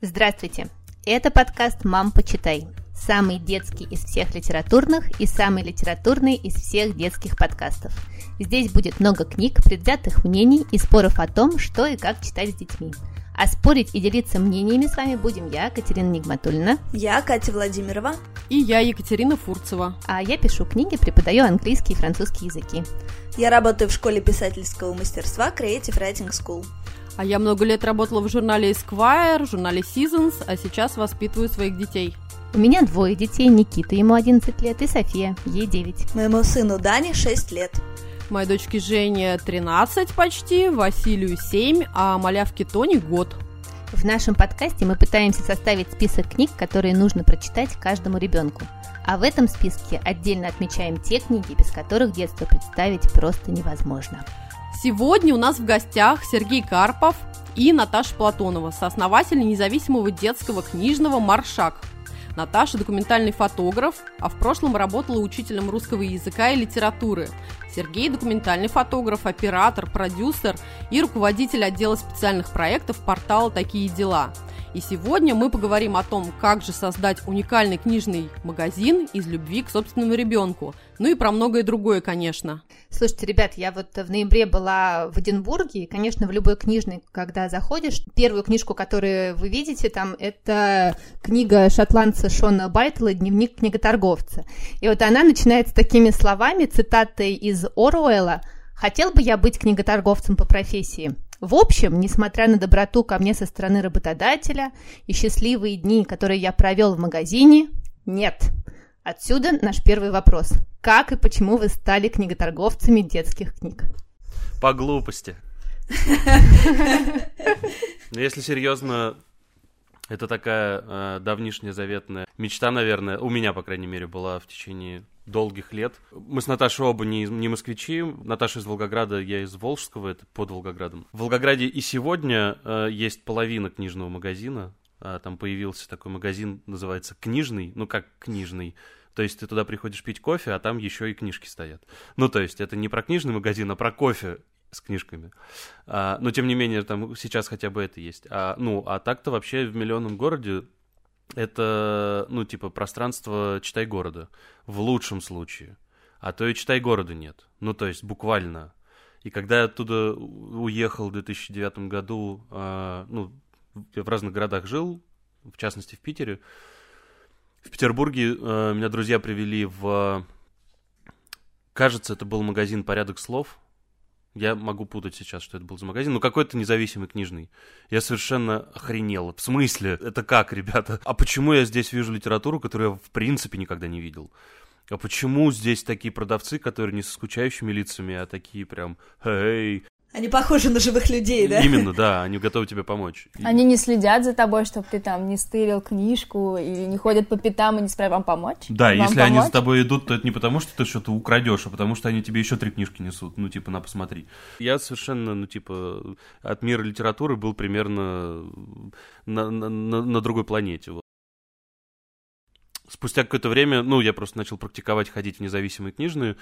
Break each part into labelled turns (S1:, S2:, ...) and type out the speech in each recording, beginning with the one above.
S1: Здравствуйте! Это подкаст «Мам, почитай». Самый детский из всех литературных и самый литературный из всех детских подкастов. Здесь будет много книг, предвзятых мнений и споров о том, что и как читать с детьми. А спорить и делиться мнениями с вами будем я, Катерина Нигматульна.
S2: Я, Катя Владимирова.
S3: И я, Екатерина Фурцева.
S1: А я пишу книги, преподаю английский и французский языки.
S2: Я работаю в школе писательского мастерства Creative Writing School.
S3: А я много лет работала в журнале Esquire, в журнале Seasons, а сейчас воспитываю своих детей.
S1: У меня двое детей, Никита, ему 11 лет, и София, ей 9.
S2: Моему сыну Дане 6 лет.
S3: Моей дочке Жене 13 почти, Василию 7, а малявке Тони год.
S1: В нашем подкасте мы пытаемся составить список книг, которые нужно прочитать каждому ребенку. А в этом списке отдельно отмечаем те книги, без которых детство представить просто невозможно.
S3: Сегодня у нас в гостях Сергей Карпов и Наташа Платонова, сооснователи независимого детского книжного «Маршак». Наташа – документальный фотограф, а в прошлом работала учителем русского языка и литературы. Сергей – документальный фотограф, оператор, продюсер и руководитель отдела специальных проектов портала «Такие дела». И сегодня мы поговорим о том, как же создать уникальный книжный магазин из любви к собственному ребенку. Ну и про многое другое, конечно.
S1: Слушайте, ребят, я вот в ноябре была в Эдинбурге, и, конечно, в любой книжной, когда заходишь, первую книжку, которую вы видите там, это книга шотландца Шона Байтла «Дневник книготорговца». И вот она начинается такими словами, цитатой из Оруэлла «Хотел бы я быть книготорговцем по профессии?» В общем, несмотря на доброту ко мне со стороны работодателя и счастливые дни, которые я провел в магазине, нет. Отсюда наш первый вопрос. Как и почему вы стали книготорговцами детских книг?
S4: По глупости. Но если серьезно, это такая э, давнишняя заветная мечта, наверное, у меня, по крайней мере, была в течение долгих лет. Мы с Наташей оба не, не москвичи. Наташа из Волгограда, я из Волжского, это под Волгоградом. В Волгограде и сегодня э, есть половина книжного магазина. А, там появился такой магазин, называется «Книжный». Ну, как «Книжный». То есть ты туда приходишь пить кофе, а там еще и книжки стоят. Ну, то есть это не про книжный магазин, а про кофе с книжками. А, но тем не менее, там сейчас хотя бы это есть. А, ну, а так-то вообще в миллионном городе это, ну, типа, пространство читай города. В лучшем случае. А то и читай города нет. Ну, то есть, буквально. И когда я оттуда уехал в 2009 году, э, ну, в разных городах жил, в частности, в Питере. В Петербурге э, меня друзья привели в... Кажется, это был магазин «Порядок слов», я могу путать сейчас, что это был за магазин, но какой-то независимый книжный. Я совершенно охренел. В смысле? Это как, ребята? А почему я здесь вижу литературу, которую я в принципе никогда не видел? А почему здесь такие продавцы, которые не со скучающими лицами, а такие прям, эй,
S2: они похожи на живых людей, да?
S4: Именно, да, они готовы тебе помочь.
S5: Они не следят за тобой, чтобы ты там не стырил книжку, или не ходят по пятам и не спрашивают, вам помочь?
S4: Да,
S5: вам
S4: если
S5: помочь?
S4: они за тобой идут, то это не потому, что ты что-то украдешь, а потому что они тебе еще три книжки несут. Ну, типа, на, посмотри. Я совершенно, ну, типа, от мира литературы был примерно на, на, на, на другой планете. Спустя какое-то время, ну, я просто начал практиковать ходить в независимые книжные,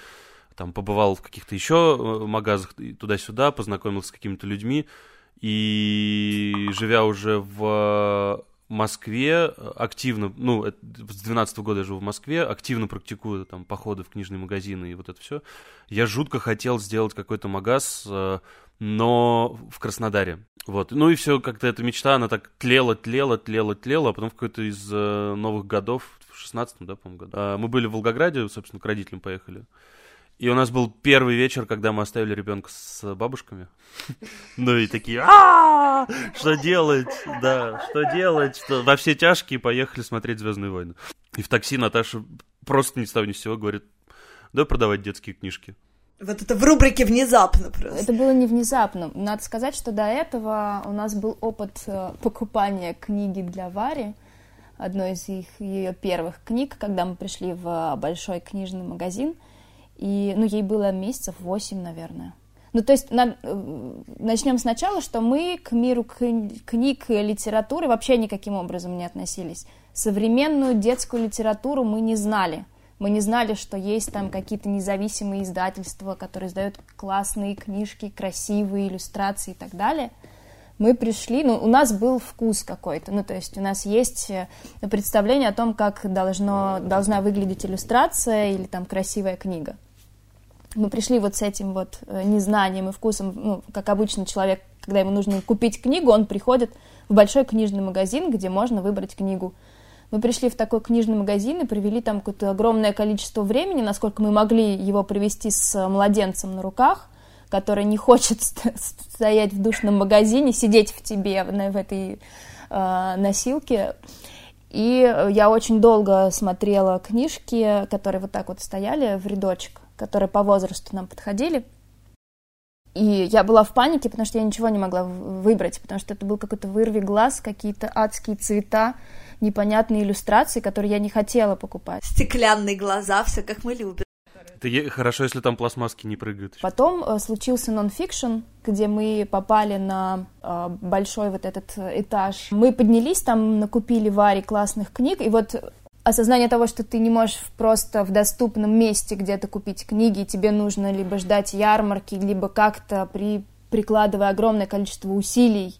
S4: там побывал в каких-то еще э, магазах туда-сюда, познакомился с какими-то людьми, и живя уже в Москве активно, ну, с 12 года я живу в Москве, активно практикую там походы в книжные магазины и вот это все. Я жутко хотел сделать какой-то магаз, э, но в Краснодаре. Вот. Ну и все, как-то эта мечта, она так тлела, тлела, тлела, тлела, а потом в какой-то из э, новых годов, в 16-м, да, по-моему, году, а, мы были в Волгограде, собственно, к родителям поехали. И у нас был первый вечер, когда мы оставили ребенка с бабушками. Ну и такие, а что делать? Да, что делать? Что во все тяжкие поехали смотреть Звездные войны. И в такси Наташа просто ни с того ни с сего говорит, давай продавать детские книжки.
S2: Вот это в рубрике внезапно просто.
S5: Это было не внезапно. Надо сказать, что до этого у нас был опыт э, покупания книги для Вари, одной из их, ее первых книг, когда мы пришли в большой книжный магазин – и, ну, ей было месяцев восемь, наверное. Ну, то есть, на, э, начнем сначала, что мы к миру книг и литературы вообще никаким образом не относились. Современную детскую литературу мы не знали. Мы не знали, что есть там какие-то независимые издательства, которые издают классные книжки, красивые иллюстрации и так далее. мы пришли, ну, у нас был вкус какой-то, ну, то есть у нас есть э, представление о том, как должно, должна выглядеть иллюстрация или там красивая книга. Мы пришли вот с этим вот э, незнанием и вкусом, ну, как обычно человек, когда ему нужно купить книгу, он приходит в большой книжный магазин, где можно выбрать книгу. Мы пришли в такой книжный магазин и провели там какое-то огромное количество времени, насколько мы могли его провести с младенцем на руках – который не хочет стоять в душном магазине, сидеть в тебе в этой э, носилке. И я очень долго смотрела книжки, которые вот так вот стояли в рядочек, которые по возрасту нам подходили. И я была в панике, потому что я ничего не могла выбрать, потому что это был какой-то вырви глаз, какие-то адские цвета, непонятные иллюстрации, которые я не хотела покупать.
S2: Стеклянные глаза, все как мы любим.
S4: Это хорошо, если там пластмасски не прыгают.
S5: Потом э, случился нонфикшн, где мы попали на э, большой вот этот этаж. Мы поднялись там, накупили Варе классных книг, и вот осознание того, что ты не можешь просто в доступном месте где-то купить книги, тебе нужно либо ждать ярмарки, либо как-то при прикладывая огромное количество усилий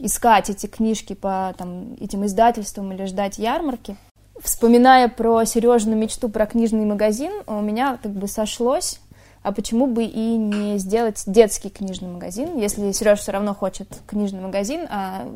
S5: искать эти книжки по там, этим издательствам или ждать ярмарки – Вспоминая про Сережину мечту про книжный магазин, у меня как бы сошлось, а почему бы и не сделать детский книжный магазин, если Сереж все равно хочет книжный магазин, а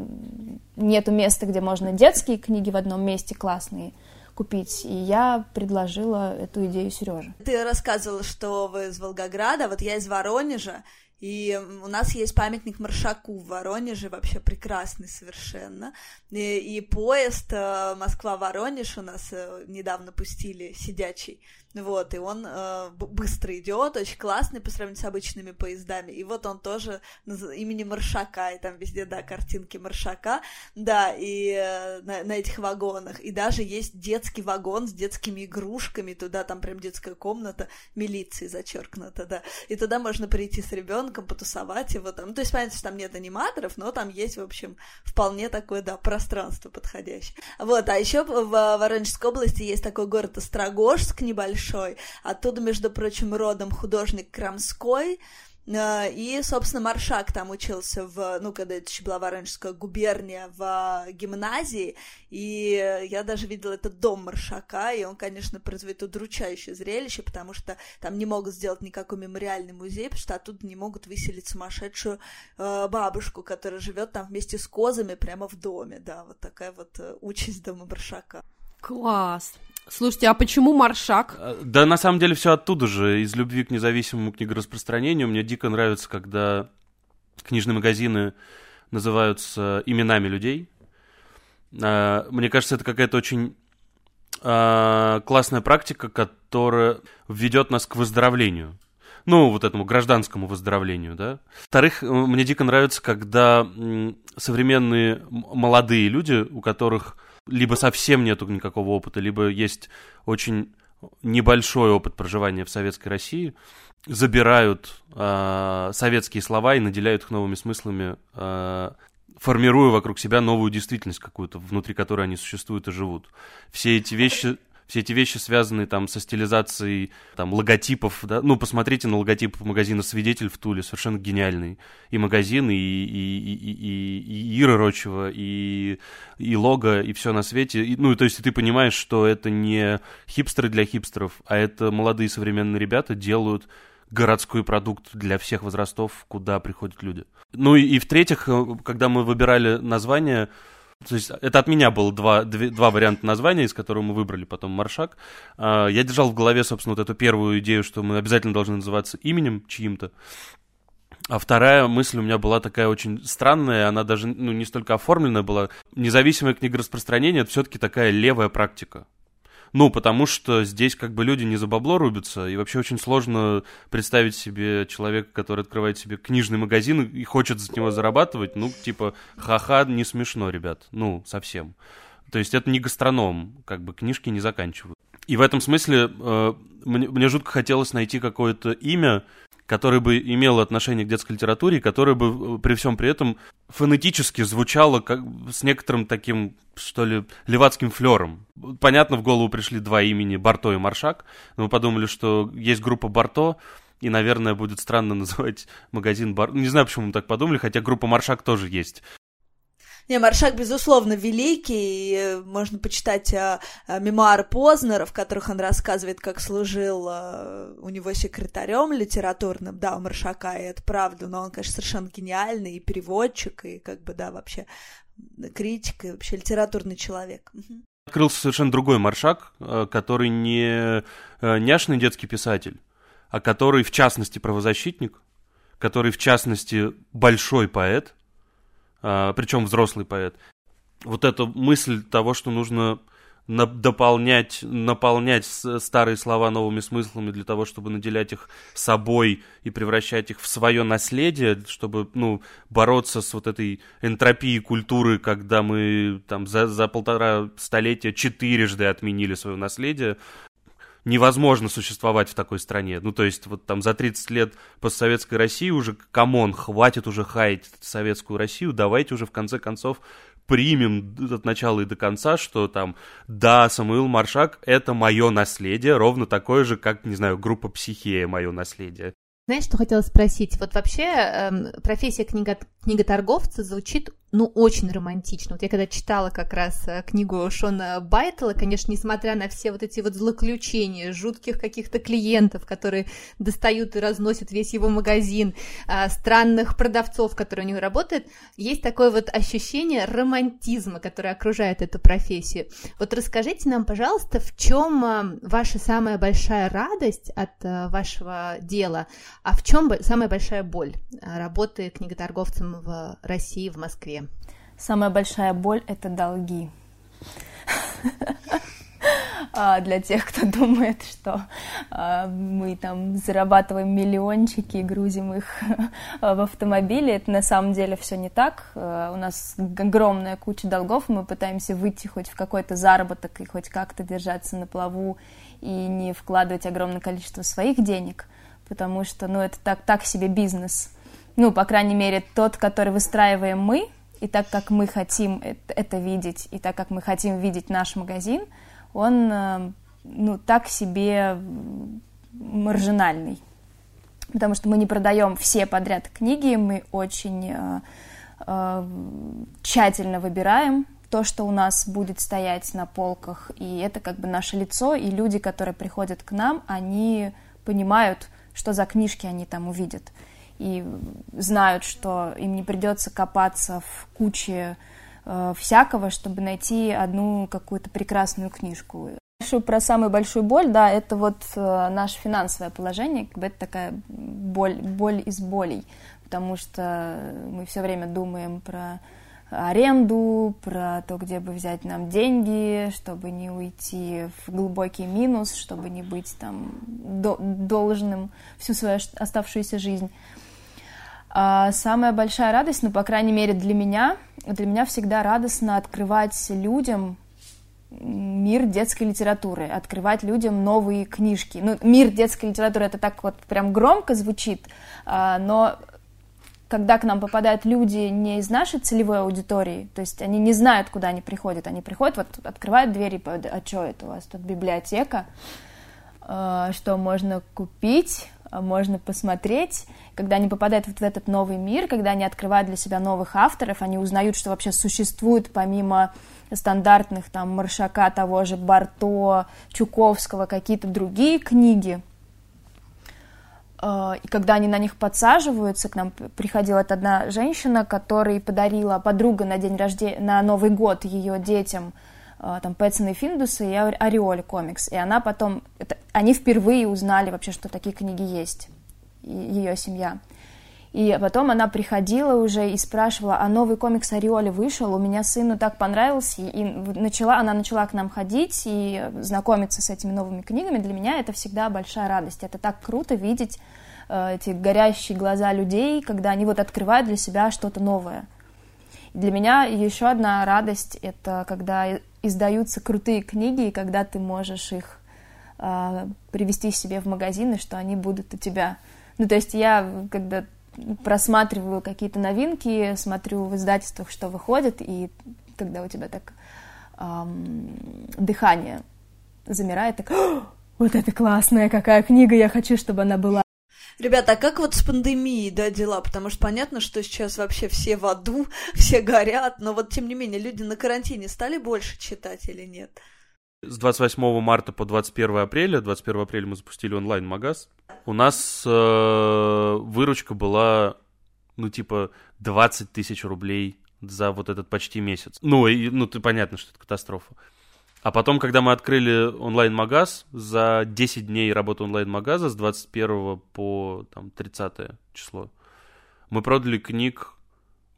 S5: нету места, где можно детские книги в одном месте классные купить. И я предложила эту идею Сереже.
S2: Ты рассказывала, что вы из Волгограда, вот я из Воронежа, и у нас есть памятник Маршаку в Воронеже, вообще прекрасный совершенно. И, и поезд э, Москва-Воронеж у нас э, недавно пустили сидячий. Вот, и он э, быстро идет, очень классный по сравнению с обычными поездами. И вот он тоже имени Маршака, и там везде, да, картинки Маршака, да, и э, на, на этих вагонах. И даже есть детский вагон с детскими игрушками, туда там прям детская комната милиции зачеркнута, да. И туда можно прийти с ребенком, потусовать его там. Ну, то есть, понятно, что там нет аниматоров, но там есть, в общем, вполне такое, да, пространство подходящее. Вот, а еще в Воронежской области есть такой город Острогожск небольшой, большой. Оттуда, между прочим, родом художник Крамской, э, и, собственно, Маршак там учился в, ну, когда это еще была Воронежская губерния, в гимназии, и я даже видела этот дом Маршака, и он, конечно, производит удручающее зрелище, потому что там не могут сделать никакой мемориальный музей, потому что оттуда не могут выселить сумасшедшую э, бабушку, которая живет там вместе с козами прямо в доме, да, вот такая вот э, участь дома Маршака.
S3: Класс. Слушайте, а почему Маршак?
S4: А, да, на самом деле все оттуда же, из любви к независимому книгораспространению. Мне дико нравится, когда книжные магазины называются именами людей. А, мне кажется, это какая-то очень а, классная практика, которая ведет нас к выздоровлению. Ну, вот этому гражданскому выздоровлению, да. Во-вторых, мне дико нравится, когда современные молодые люди, у которых либо совсем нету никакого опыта, либо есть очень небольшой опыт проживания в Советской России, забирают э, советские слова и наделяют их новыми смыслами, э, формируя вокруг себя новую действительность какую-то, внутри которой они существуют и живут. Все эти вещи все эти вещи, связанные там со стилизацией там логотипов, да, ну, посмотрите на логотип магазина «Свидетель» в Туле, совершенно гениальный. И магазин, и, и, и, и, и Ира Рочева, и, и лого, и все на свете. И, ну, то есть ты понимаешь, что это не хипстеры для хипстеров, а это молодые современные ребята делают городской продукт для всех возрастов, куда приходят люди. Ну и, и в-третьих, э, когда мы выбирали название, то есть это от меня было два, две, два варианта названия, из которых мы выбрали потом Маршак. А, я держал в голове, собственно, вот эту первую идею, что мы обязательно должны называться именем чьим-то. А вторая мысль у меня была такая очень странная, она даже ну, не столько оформленная была. Независимая книга распространения это все-таки такая левая практика. Ну, потому что здесь как бы люди не за бабло рубятся, и вообще очень сложно представить себе человека, который открывает себе книжный магазин и хочет с него зарабатывать. Ну, типа, ха-ха, не смешно, ребят. Ну, совсем. То есть это не гастроном, как бы книжки не заканчивают. И в этом смысле э, мне, мне жутко хотелось найти какое-то имя, которое бы имело отношение к детской литературе, которое бы э, при всем при этом фонетически звучало как, с некоторым таким, что ли, левацким флером. Понятно, в голову пришли два имени Барто и Маршак, но мы подумали, что есть группа Барто, И, наверное, будет странно называть магазин бар... Не знаю, почему мы так подумали, хотя группа Маршак тоже есть.
S2: Не, Маршак, безусловно, великий. И можно почитать а, а, мемуары Познера, в которых он рассказывает, как служил а, у него секретарем литературным. Да, у Маршака, и это правда, но он, конечно, совершенно гениальный и переводчик, и как бы, да, вообще критик, и вообще литературный человек.
S4: Открылся совершенно другой Маршак, э, который не э, няшный детский писатель, а который, в частности, правозащитник, который, в частности, большой поэт, причем взрослый поэт. Вот эта мысль того, что нужно дополнять, наполнять старые слова новыми смыслами для того, чтобы наделять их собой и превращать их в свое наследие, чтобы, ну, бороться с вот этой энтропией культуры, когда мы там за, за полтора столетия четырежды отменили свое наследие, невозможно существовать в такой стране. Ну, то есть, вот там за 30 лет постсоветской России уже, come on, хватит уже хаять советскую Россию, давайте уже в конце концов примем от начала и до конца, что там, да, Самуил Маршак — это мое наследие, ровно такое же, как, не знаю, группа «Психея» — мое наследие.
S1: Знаешь, что хотела спросить? Вот вообще э, профессия книго книготорговца звучит ну, очень романтично. Вот я когда читала как раз э, книгу Шона Байтела, конечно, несмотря на все вот эти вот злоключения, жутких каких-то клиентов, которые достают и разносят весь его магазин, а, странных продавцов, которые у него работают, есть такое вот ощущение романтизма, которое окружает эту профессию. Вот расскажите нам, пожалуйста, в чем э, ваша самая большая радость от э, вашего дела, а в чем самая большая боль работы книготорговцем в России, в Москве?
S5: Самая большая боль — это долги. А, для тех, кто думает, что а, мы там зарабатываем миллиончики и грузим их в автомобили, это на самом деле все не так. А, у нас огромная куча долгов, мы пытаемся выйти хоть в какой-то заработок и хоть как-то держаться на плаву и не вкладывать огромное количество своих денег, потому что, ну, это так, так себе бизнес. Ну, по крайней мере, тот, который выстраиваем мы, и так как мы хотим это видеть, и так как мы хотим видеть наш магазин, он э, ну, так себе маржинальный. Потому что мы не продаем все подряд книги, мы очень э, э, тщательно выбираем то, что у нас будет стоять на полках, и это как бы наше лицо, и люди, которые приходят к нам, они понимают, что за книжки они там увидят и знают, что им не придется копаться в куче э, всякого, чтобы найти одну какую-то прекрасную книжку. Про самую большую боль, да, это вот э, наше финансовое положение, как бы это такая боль, боль из болей, потому что мы все время думаем про аренду, про то, где бы взять нам деньги, чтобы не уйти в глубокий минус, чтобы не быть там до должным всю свою оставшуюся жизнь. А самая большая радость, ну, по крайней мере, для меня, для меня всегда радостно открывать людям мир детской литературы, открывать людям новые книжки. Ну, мир детской литературы это так вот прям громко звучит, а, но когда к нам попадают люди не из нашей целевой аудитории, то есть они не знают, куда они приходят, они приходят, вот открывают двери, а что это у вас тут библиотека, а, что можно купить, можно посмотреть, когда они попадают вот в этот новый мир, когда они открывают для себя новых авторов, они узнают, что вообще существует помимо стандартных там Маршака, того же Барто, Чуковского, какие-то другие книги. А, и когда они на них подсаживаются, к нам приходила одна женщина, которой подарила подруга на день рождения, на Новый год ее детям там Пэтсон и Финдуса и Ореоль комикс. И она потом, это, они впервые узнали вообще, что такие книги есть, ее семья. И потом она приходила уже и спрашивала, а новый комикс Ореоли вышел, у меня сыну так понравился, и начала, она начала к нам ходить и знакомиться с этими новыми книгами. Для меня это всегда большая радость. Это так круто видеть э, эти горящие глаза людей, когда они вот открывают для себя что-то новое. Для меня еще одна радость — это когда издаются крутые книги, и когда ты можешь их э, привести себе в магазин, и что они будут у тебя. Ну, то есть я, когда просматриваю какие-то новинки, смотрю в издательствах, что выходит, и когда у тебя так эм, дыхание замирает, так, вот это классная какая книга, я хочу, чтобы она была.
S2: Ребята, а как вот с пандемией, да, дела? Потому что понятно, что сейчас вообще все в аду, все горят, но вот тем не менее люди на карантине стали больше читать или нет?
S4: С 28 марта по 21 апреля, 21 апреля мы запустили онлайн-магаз, у нас э, выручка была, ну, типа, 20 тысяч рублей за вот этот почти месяц. Ну, и, ну, ты понятно, что это катастрофа. А потом, когда мы открыли онлайн-магаз, за 10 дней работы онлайн-магаза с 21 по там, 30 число, мы продали книг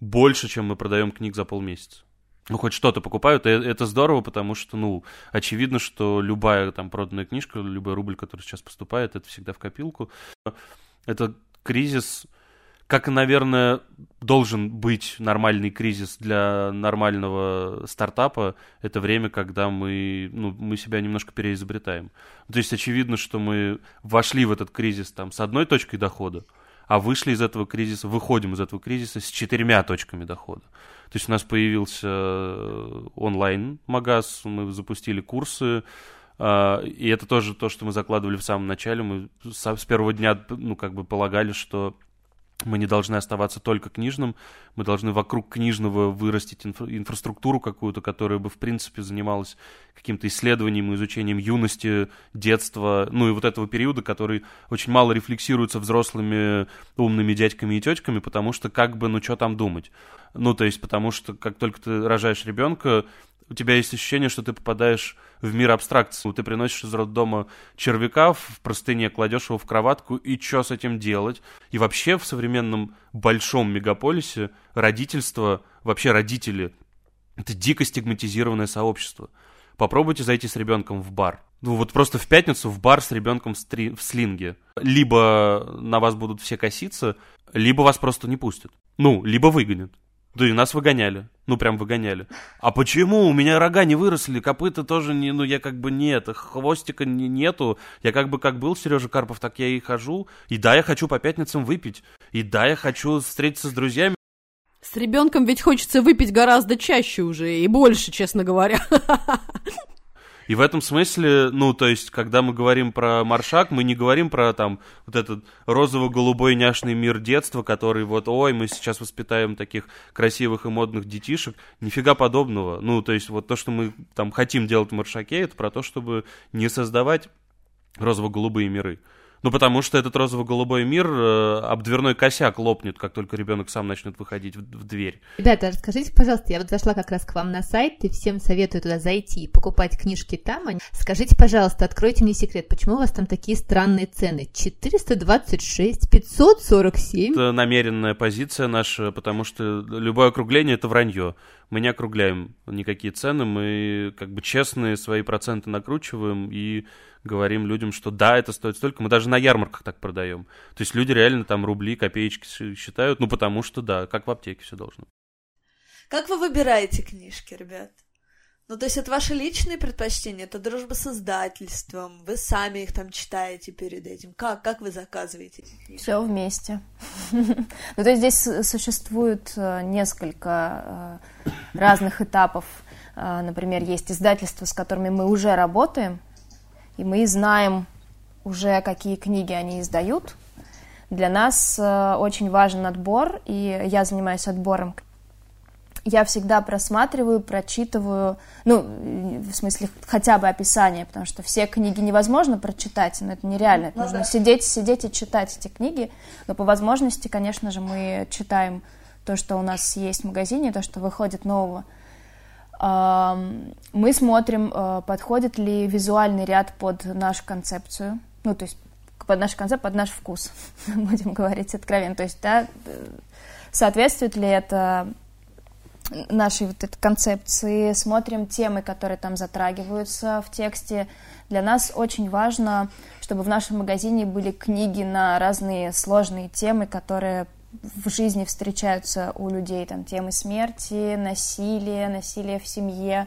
S4: больше, чем мы продаем книг за полмесяца. Ну, хоть что-то покупают, и это здорово, потому что, ну, очевидно, что любая там проданная книжка, любой рубль, который сейчас поступает, это всегда в копилку. Это кризис, как, наверное, должен быть нормальный кризис для нормального стартапа, это время, когда мы, ну, мы себя немножко переизобретаем. То есть очевидно, что мы вошли в этот кризис там с одной точкой дохода, а вышли из этого кризиса, выходим из этого кризиса с четырьмя точками дохода. То есть у нас появился онлайн-магаз, мы запустили курсы, а, и это тоже то, что мы закладывали в самом начале. Мы с первого дня, ну, как бы полагали, что мы не должны оставаться только книжным, мы должны вокруг книжного вырастить инфра- инфраструктуру какую-то, которая бы, в принципе, занималась каким-то исследованием, изучением юности, детства, ну и вот этого периода, который очень мало рефлексируется взрослыми умными дядьками и тетками, потому что как бы, ну что там думать? Ну, то есть, потому что как только ты рожаешь ребенка, у тебя есть ощущение, что ты попадаешь в мир абстракции. Ты приносишь из роддома червяка в простыне, кладешь его в кроватку, и что с этим делать? И вообще в современном большом мегаполисе родительство, вообще родители, это дико стигматизированное сообщество. Попробуйте зайти с ребенком в бар. Ну вот просто в пятницу в бар с ребенком в, стри... в слинге. Либо на вас будут все коситься, либо вас просто не пустят. Ну, либо выгонят. Да и нас выгоняли. Ну, прям выгоняли. А почему? У меня рога не выросли, копыта тоже не... Ну, я как бы нет, хвостика не, нету. Я как бы как был Сережа Карпов, так я и хожу. И да, я хочу по пятницам выпить. И да, я хочу встретиться с друзьями.
S3: С ребенком ведь хочется выпить гораздо чаще уже и больше, честно говоря.
S4: И в этом смысле, ну, то есть, когда мы говорим про маршак, мы не говорим про там вот этот розово-голубой няшный мир детства, который вот, ой, мы сейчас воспитаем таких красивых и модных детишек. Нифига подобного. Ну, то есть, вот то, что мы там хотим делать в маршаке, это про то, чтобы не создавать розово-голубые миры. Ну, потому что этот розово-голубой мир э, об дверной косяк лопнет, как только ребенок сам начнет выходить в, в дверь.
S1: Ребята, расскажите, пожалуйста, я вот зашла как раз к вам на сайт, и всем советую туда зайти и покупать книжки там. Скажите, пожалуйста, откройте мне секрет, почему у вас там такие странные цены? 426, 547?
S4: Это намеренная позиция наша, потому что любое округление — это вранье. Мы не округляем никакие цены, мы как бы честные свои проценты накручиваем и говорим людям, что да, это стоит столько. Мы даже на ярмарках так продаем. То есть люди реально там рубли, копеечки считают, ну потому что да, как в аптеке все должно.
S2: Как вы выбираете книжки, ребят? Ну, то есть это ваши личные предпочтения, это дружба с издательством, вы сами их там читаете перед этим. Как, как вы заказываете?
S5: Все вместе. Ну, то есть здесь существует э, несколько э, разных этапов. Э, например, есть издательства, с которыми мы уже работаем, и мы знаем уже, какие книги они издают. Для нас очень важен отбор, и я занимаюсь отбором. Я всегда просматриваю, прочитываю, ну, в смысле, хотя бы описание, потому что все книги невозможно прочитать, но это нереально. Это ну, нужно да. сидеть, сидеть и читать эти книги. Но по возможности, конечно же, мы читаем то, что у нас есть в магазине, то, что выходит нового мы смотрим, э, подходит ли визуальный ряд под нашу концепцию, ну, то есть под наш концепт, под наш вкус, будем говорить откровенно. То есть, да, соответствует ли это нашей вот этой концепции, смотрим темы, которые там затрагиваются в тексте. Для нас очень важно, чтобы в нашем магазине были книги на разные сложные темы, которые в жизни встречаются у людей там темы смерти, насилия, насилия в семье,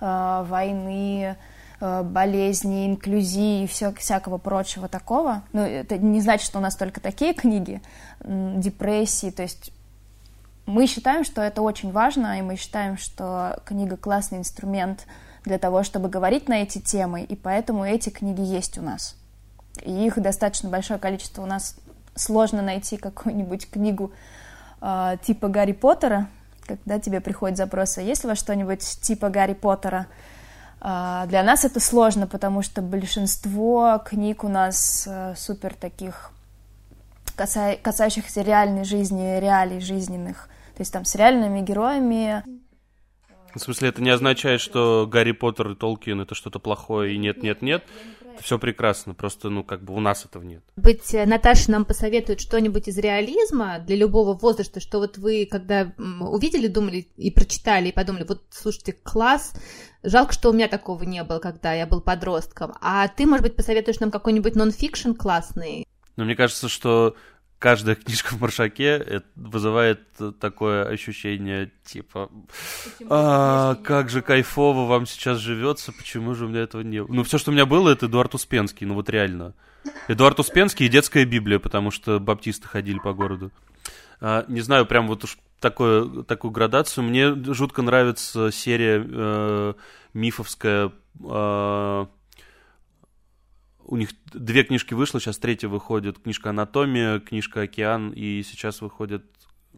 S5: э, войны, э, болезни, инклюзии и все, всякого прочего такого. Ну, это не значит, что у нас только такие книги, депрессии, то есть мы считаем, что это очень важно, и мы считаем, что книга классный инструмент для того, чтобы говорить на эти темы, и поэтому эти книги есть у нас. И их достаточно большое количество у нас сложно найти какую-нибудь книгу э, типа Гарри Поттера, когда тебе приходит запрос, а есть ли у вас что-нибудь типа Гарри Поттера? Э, для нас это сложно, потому что большинство книг у нас э, супер таких каса... касающихся реальной жизни, реалий жизненных. То есть там с реальными героями.
S4: В смысле, это не означает, что Гарри Поттер и Толкин это что-то плохое и нет-нет-нет? Все прекрасно, просто, ну, как бы у нас этого нет.
S1: Быть, э, Наташа нам посоветует что-нибудь из реализма для любого возраста, что вот вы, когда увидели, думали и прочитали, и подумали, вот, слушайте, класс, жалко, что у меня такого не было, когда я был подростком. А ты, может быть, посоветуешь нам какой-нибудь нон-фикшн классный?
S4: Ну, мне кажется, что каждая книжка в маршаке вызывает такое ощущение, типа, а, как же кайфово вам сейчас живется, почему же у меня этого не было? Ну, все, что у меня было, это Эдуард Успенский, ну вот реально. Эдуард Успенский и детская Библия, потому что баптисты ходили по городу. А, не знаю, прям вот уж такое, такую градацию. Мне жутко нравится серия э, мифовская э, у них две книжки вышло, сейчас третья выходит, книжка «Анатомия», книжка «Океан», и сейчас выходят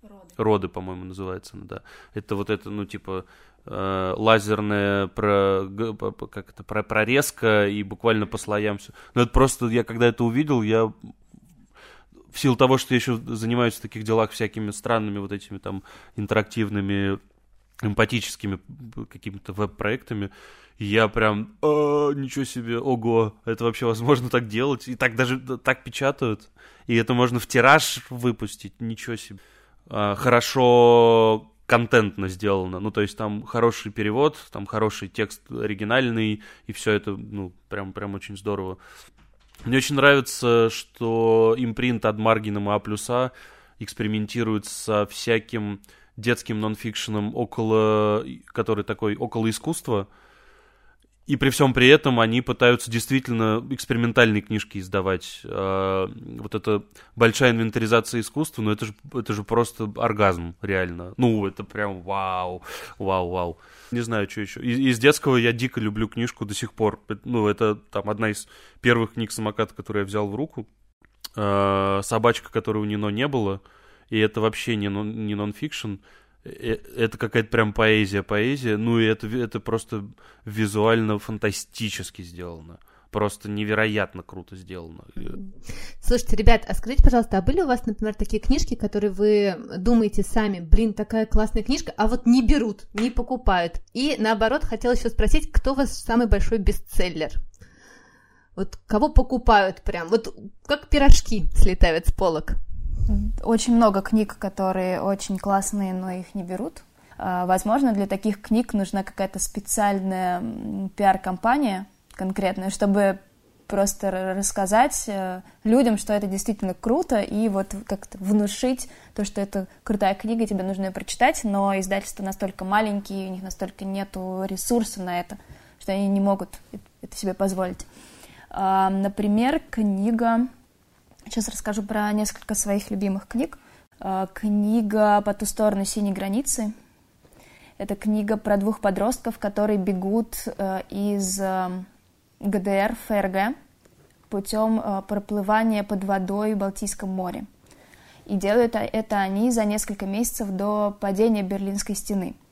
S4: «Роды», Роды по-моему, называется, да. Это вот это, ну, типа, э, лазерная про, как это, про прорезка и буквально по слоям все. Ну, это просто, я когда это увидел, я в силу того, что я еще занимаюсь в таких делах всякими странными вот этими там интерактивными, эмпатическими какими-то веб-проектами, я прям, а, ничего себе, ого, это вообще возможно так делать? И так даже так печатают. И это можно в тираж выпустить, ничего себе. А, хорошо контентно сделано. Ну, то есть там хороший перевод, там хороший текст оригинальный, и все это, ну, прям, прям очень здорово. Мне очень нравится, что импринт от Маргином и А плюса экспериментирует со всяким детским нонфикшеном около, который такой около искусства, и при всем при этом они пытаются действительно экспериментальные книжки издавать. А, вот это большая инвентаризация искусства, ну это же, это же просто оргазм, реально. Ну, это прям вау, вау, вау. Не знаю, что еще. Из, из детского я дико люблю книжку до сих пор. Ну, это там одна из первых книг самоката, которую я взял в руку. А, собачка, которой у Нино не было. И это вообще не, нон, не нон-фикшн. Э, это какая-то прям поэзия, поэзия. Ну, и это, это просто визуально фантастически сделано. Просто невероятно круто сделано.
S1: Слушайте, ребят, а скажите, пожалуйста, а были у вас, например, такие книжки, которые вы думаете сами, блин, такая классная книжка, а вот не берут, не покупают? И наоборот, хотела еще спросить, кто у вас самый большой бестселлер? Вот кого покупают прям? Вот как пирожки слетают с полок.
S5: Очень много книг, которые очень классные, но их не берут. А, возможно, для таких книг нужна какая-то специальная пиар-компания конкретная, чтобы просто рассказать э, людям, что это действительно круто, и вот как-то внушить то, что это крутая книга, тебе нужно ее прочитать, но издательства настолько маленькие, у них настолько нету ресурса на это, что они не могут это себе позволить. А, например, книга Сейчас расскажу про несколько своих любимых книг. А, книга «По ту сторону синей границы». Это книга про двух подростков, которые бегут э, из э, ГДР ФРГ путем э, проплывания под водой в Балтийском море. И делают это они за несколько месяцев до падения Берлинской стены –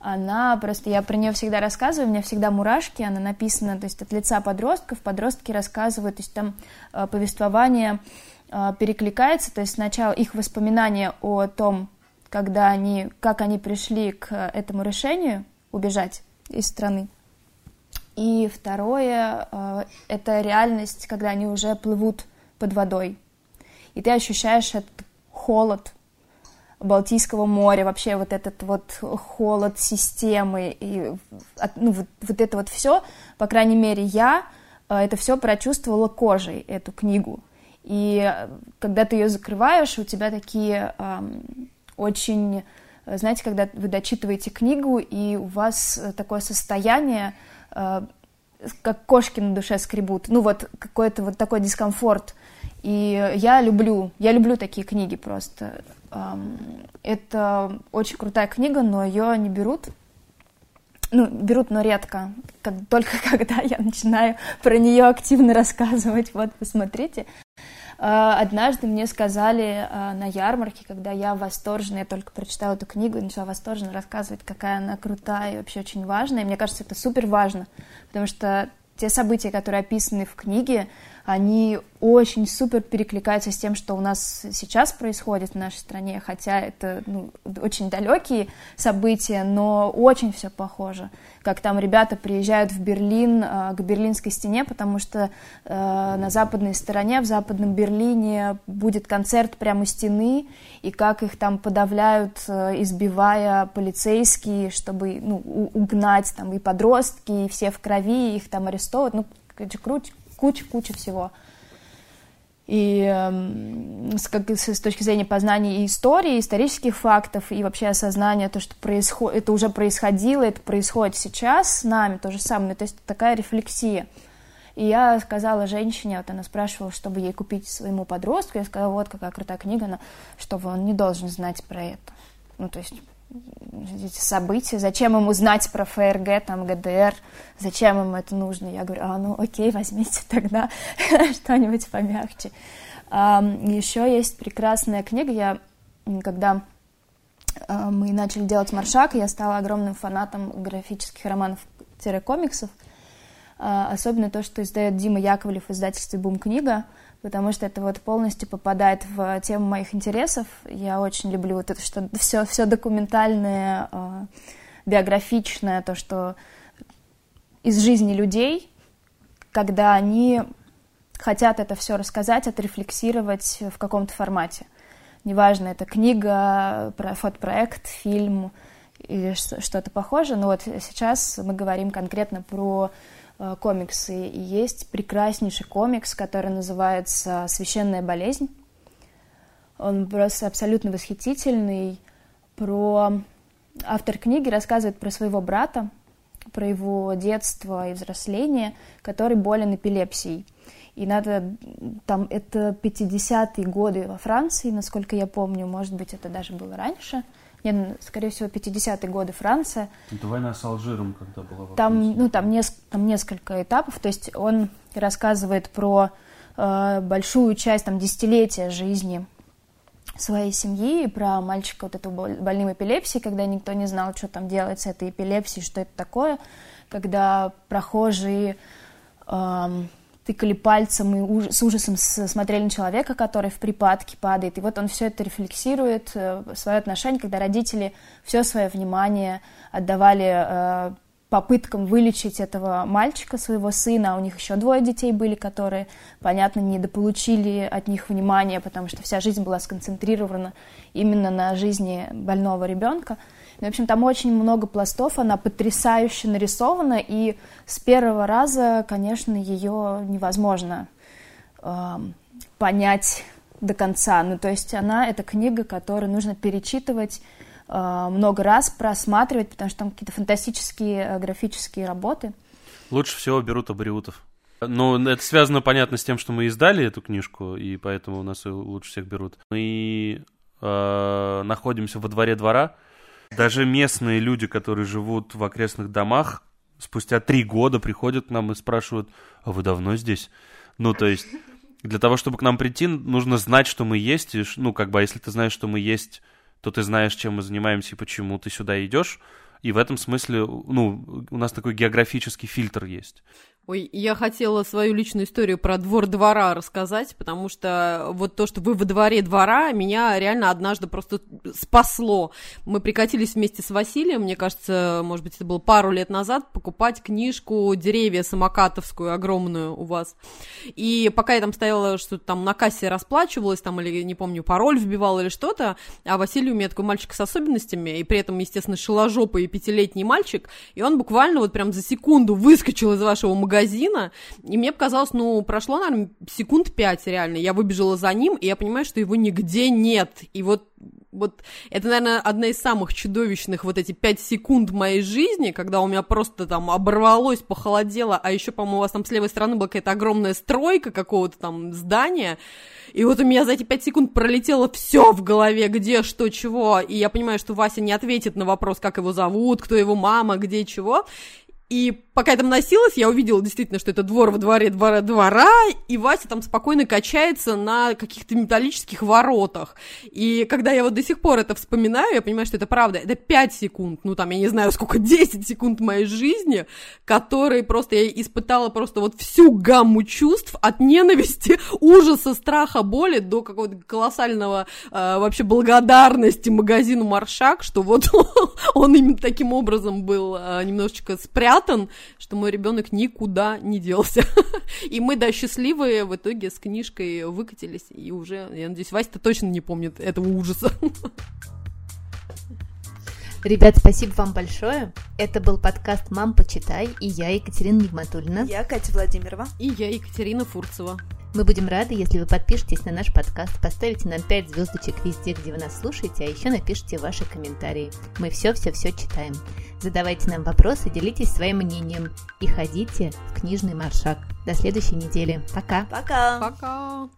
S5: она просто, я про нее всегда рассказываю, у меня всегда мурашки, она написана, то есть от лица подростков, подростки рассказывают, то есть там э, повествование э, перекликается, то есть сначала их воспоминания о том, когда они, как они пришли к этому решению убежать из страны. И второе, э, это реальность, когда они уже плывут под водой. И ты ощущаешь этот холод, Балтийского моря, вообще вот этот вот холод системы и ну, вот, вот это вот все, по крайней мере, я э, это все прочувствовала кожей, эту книгу. И э, когда ты ее закрываешь, у тебя такие эм, очень, знаете, когда вы дочитываете книгу, и у вас такое состояние, э, как кошки на душе скребут, ну вот какой-то вот такой дискомфорт. И я люблю, я люблю такие книги просто. Это очень крутая книга, но ее не берут. Ну, берут, но редко. Только когда я начинаю про нее активно рассказывать. Вот, посмотрите. однажды мне сказали на ярмарке, когда я восторженно, я только прочитала эту книгу начала восторженно рассказывать, какая она крутая и вообще очень важная. И мне кажется, это супер важно, потому что те события, которые описаны в книге, они очень супер перекликаются с тем, что у нас сейчас происходит в нашей стране, хотя это ну, очень далекие события, но очень все похоже. Как там ребята приезжают в Берлин э, к Берлинской стене, потому что э, на западной стороне, в западном Берлине будет концерт прямо у стены, и как их там подавляют, э, избивая полицейские, чтобы ну, угнать там и подростки, и все в крови, их там арестовывают. Ну, круть, куча-куча всего. И э, с, как, с, с точки зрения познания и истории, исторических фактов, и вообще осознания то, что происход... это уже происходило, это происходит сейчас с нами, то же самое. То есть такая рефлексия. И я сказала женщине, вот она спрашивала, чтобы ей купить своему подростку, я сказала, вот какая крутая книга, она, чтобы он не должен знать про это. Ну, то есть эти события, зачем ему знать про ФРГ, там, ГДР, зачем ему это нужно? Я говорю, а, ну окей, возьмите тогда что-нибудь помягче. Еще есть прекрасная книга, я, когда а, мы начали делать маршак, я стала огромным фанатом графических романов-комиксов, а, особенно то, что издает Дима Яковлев в издательстве «Бум книга», потому что это вот полностью попадает в тему моих интересов. Я очень люблю вот это, что все, все документальное, э, биографичное, то, что из жизни людей, когда они хотят это все рассказать, отрефлексировать в каком-то формате. Неважно, это книга, фотопроект, фильм или что-то похожее, но вот сейчас мы говорим конкретно про комиксы. И есть прекраснейший комикс, который называется «Священная болезнь». Он просто абсолютно восхитительный. Про... Автор книги рассказывает про своего брата, про его детство и взросление, который болен эпилепсией. И надо, там, это 50-е годы во Франции, насколько я помню, может быть, это даже было раньше – нет, скорее всего, 50-е годы Франция.
S4: Это война с Алжиром, когда была
S5: там, ну, там, неск- там несколько этапов, то есть он рассказывает про э, большую часть, там, десятилетия жизни своей семьи, про мальчика вот этого больным эпилепсией, когда никто не знал, что там делать с этой эпилепсией, что это такое, когда прохожие эм, тыкали пальцем и уж, с ужасом смотрели на человека, который в припадке падает. И вот он все это рефлексирует, э, свое отношение, когда родители все свое внимание отдавали э, попыткам вылечить этого мальчика, своего сына, у них еще двое детей были, которые, понятно, недополучили от них внимания, потому что вся жизнь была сконцентрирована именно на жизни больного ребенка. Ну, в общем, там очень много пластов, она потрясающе нарисована, и с первого раза, конечно, ее невозможно э, понять до конца. Ну, то есть она, это книга, которую нужно перечитывать э, много раз, просматривать, потому что там какие-то фантастические э, графические работы.
S4: Лучше всего берут абриутов. Ну, это связано, понятно, с тем, что мы издали эту книжку, и поэтому у нас ее лучше всех берут. Мы э, находимся во дворе двора, даже местные люди, которые живут в окрестных домах, спустя три года приходят к нам и спрашивают, а вы давно здесь? Ну, то есть, для того, чтобы к нам прийти, нужно знать, что мы есть. И, ну, как бы, а если ты знаешь, что мы есть, то ты знаешь, чем мы занимаемся и почему ты сюда идешь. И в этом смысле, ну, у нас такой географический фильтр есть.
S3: Ой, я хотела свою личную историю про двор двора рассказать, потому что вот то, что вы во дворе двора, меня реально однажды просто спасло. Мы прикатились вместе с Василием, мне кажется, может быть, это было пару лет назад, покупать книжку «Деревья» самокатовскую, огромную у вас. И пока я там стояла, что-то там на кассе расплачивалась, там, или, не помню, пароль вбивала или что-то, а Василий у меня такой мальчик с особенностями, и при этом, естественно, шеложопый пятилетний мальчик, и он буквально вот прям за секунду выскочил из вашего магазина магазина, и мне показалось, ну, прошло, наверное, секунд пять реально. Я выбежала за ним, и я понимаю, что его нигде нет. И вот вот это, наверное, одна из самых чудовищных вот эти пять секунд моей жизни, когда у меня просто там оборвалось, похолодело, а еще, по-моему, у вас там с левой стороны была какая-то огромная стройка какого-то там здания, и вот у меня за эти пять секунд пролетело все в голове, где, что, чего, и я понимаю, что Вася не ответит на вопрос, как его зовут, кто его мама, где, чего, И пока я там носилась, я увидела действительно, что это двор во дворе двора, двора, и Вася там спокойно качается на каких-то металлических воротах. И когда я вот до сих пор это вспоминаю, я понимаю, что это правда. Это 5 секунд, ну там, я не знаю, сколько, 10 секунд моей жизни, которые просто я испытала просто вот всю гамму чувств от ненависти, ужаса, страха, боли до какого-то колоссального э, вообще благодарности магазину Маршак, что вот он именно таким образом был э, немножечко спрятан что мой ребенок никуда не делся. И мы, да, счастливые в итоге с книжкой выкатились, и уже, я надеюсь, Вася-то точно не помнит этого ужаса.
S1: Ребят, спасибо вам большое. Это был подкаст «Мам, почитай», и я, Екатерина Нигматульна.
S2: Я, Катя Владимирова.
S3: И я, Екатерина Фурцева.
S1: Мы будем рады, если вы подпишетесь на наш подкаст, поставите нам 5 звездочек везде, где вы нас слушаете, а еще напишите ваши комментарии. Мы все-все-все читаем. Задавайте нам вопросы, делитесь своим мнением и ходите в книжный маршак. До следующей недели. Пока.
S2: Пока.
S3: Пока.